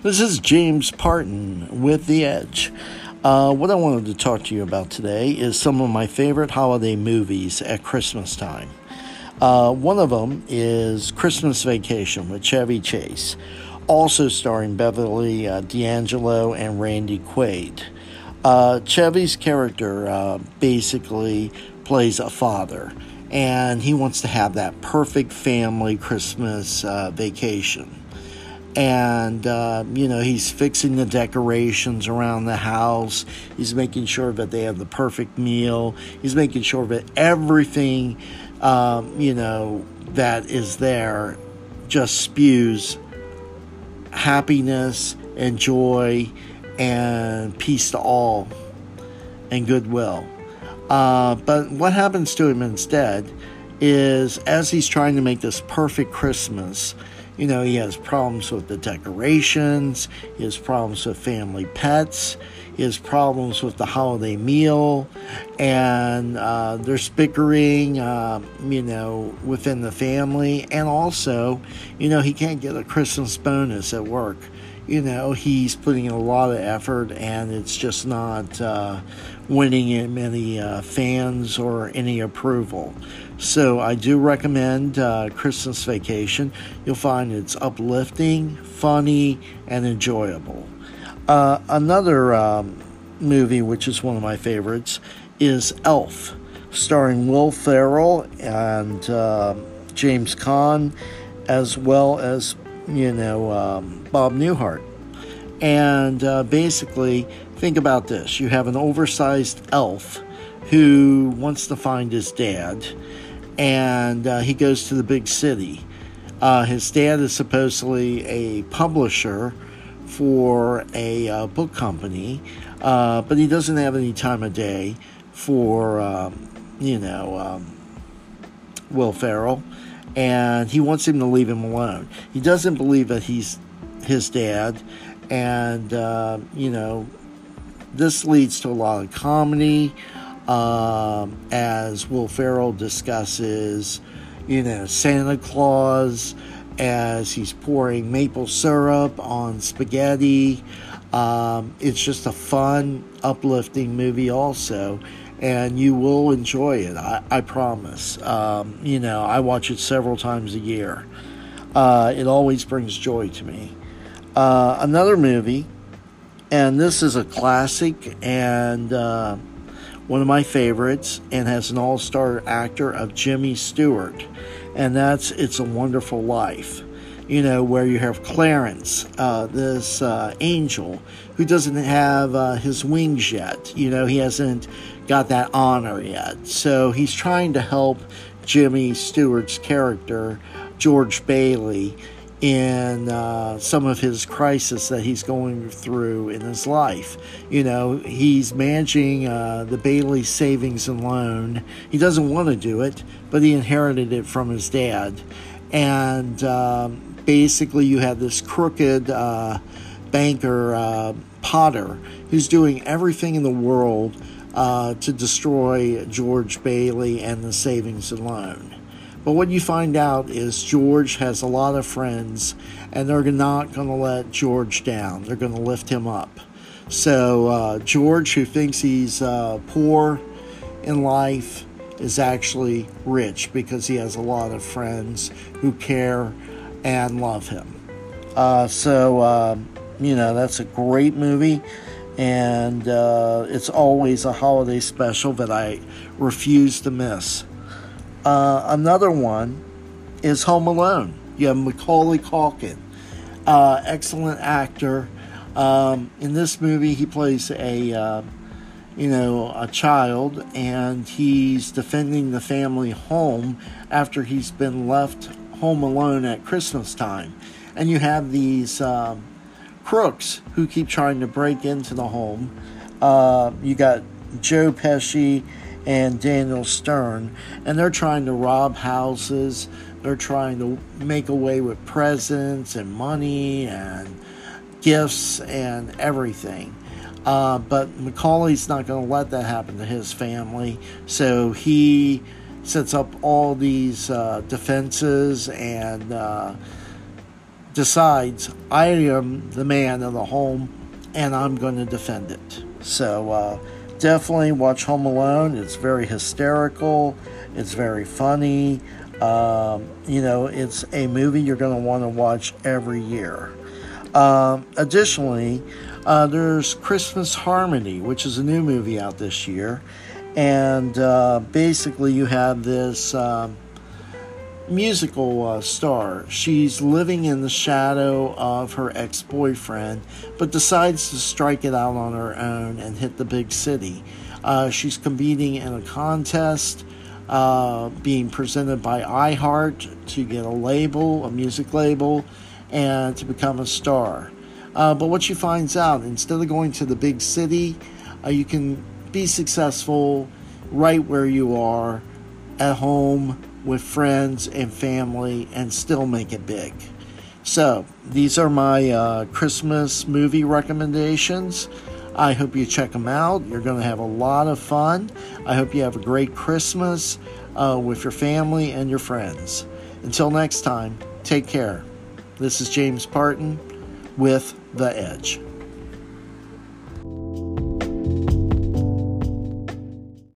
This is James Parton with The Edge. Uh, what I wanted to talk to you about today is some of my favorite holiday movies at Christmas time. Uh, one of them is Christmas Vacation with Chevy Chase, also starring Beverly uh, D'Angelo and Randy Quaid. Uh, Chevy's character uh, basically plays a father, and he wants to have that perfect family Christmas uh, vacation and uh, you know he's fixing the decorations around the house. He's making sure that they have the perfect meal. He's making sure that everything um, you know that is there just spews happiness and joy and peace to all and goodwill. Uh, but what happens to him instead is as he's trying to make this perfect christmas you know, he has problems with the decorations, he has problems with family pets, he has problems with the holiday meal, and uh, there's bickering, uh, you know, within the family. And also, you know, he can't get a Christmas bonus at work. You know, he's putting in a lot of effort, and it's just not uh, winning him any uh, fans or any approval. So I do recommend uh, Christmas Vacation. You'll find it's uplifting, funny, and enjoyable. Uh, another um, movie, which is one of my favorites, is Elf, starring Will Ferrell and uh, James Caan, as well as you know um, Bob Newhart. And uh, basically, think about this: you have an oversized elf who wants to find his dad and uh, he goes to the big city. Uh, his dad is supposedly a publisher for a uh, book company, uh, but he doesn't have any time of day for, um, you know, um, Will Ferrell, and he wants him to leave him alone. He doesn't believe that he's his dad, and, uh, you know, this leads to a lot of comedy um, as Will Ferrell discusses, you know, Santa Claus as he's pouring maple syrup on spaghetti. Um, it's just a fun, uplifting movie, also, and you will enjoy it. I, I promise. Um, you know, I watch it several times a year. Uh, it always brings joy to me. Uh, another movie, and this is a classic, and uh, one of my favorites, and has an all star actor of Jimmy Stewart, and that's It's a Wonderful Life. You know, where you have Clarence, uh, this uh, angel who doesn't have uh, his wings yet. You know, he hasn't got that honor yet. So he's trying to help Jimmy Stewart's character, George Bailey, in uh, some of his crisis that he's going through in his life. You know, he's managing uh, the Bailey Savings and Loan. He doesn't want to do it, but he inherited it from his dad. And um, basically, you have this crooked uh, banker, uh, Potter, who's doing everything in the world uh, to destroy George Bailey and the Savings and Loan. But what you find out is George has a lot of friends, and they're not going to let George down. They're going to lift him up. So uh, George, who thinks he's uh, poor in life, is actually rich because he has a lot of friends who care and love him. Uh, so uh, you know that's a great movie, and uh, it's always a holiday special that I refuse to miss. Uh, another one is Home Alone. You have Macaulay Culkin, uh, excellent actor. Um, in this movie, he plays a uh, you know a child, and he's defending the family home after he's been left home alone at Christmas time. And you have these um, crooks who keep trying to break into the home. Uh, you got Joe Pesci and Daniel Stern, and they're trying to rob houses. They're trying to make away with presents and money and gifts and everything. Uh, but Macaulay's not going to let that happen to his family, so he sets up all these uh, defenses and uh, decides I am the man of the home and I'm going to defend it. So uh, definitely watch Home Alone. It's very hysterical, it's very funny. Um, you know, it's a movie you're going to want to watch every year. Um, additionally, uh, there's Christmas Harmony, which is a new movie out this year. And uh, basically, you have this. Um, musical uh, star. She's living in the shadow of her ex boyfriend, but decides to strike it out on her own and hit the big city. Uh, she's competing in a contest uh, being presented by iHeart to get a label, a music label, and to become a star. Uh, but what she finds out, instead of going to the big city, uh, you can be successful right where you are at home with friends and family and still make it big. So, these are my uh, Christmas movie recommendations. I hope you check them out. You're going to have a lot of fun. I hope you have a great Christmas uh, with your family and your friends. Until next time, take care. This is James Parton with The Edge.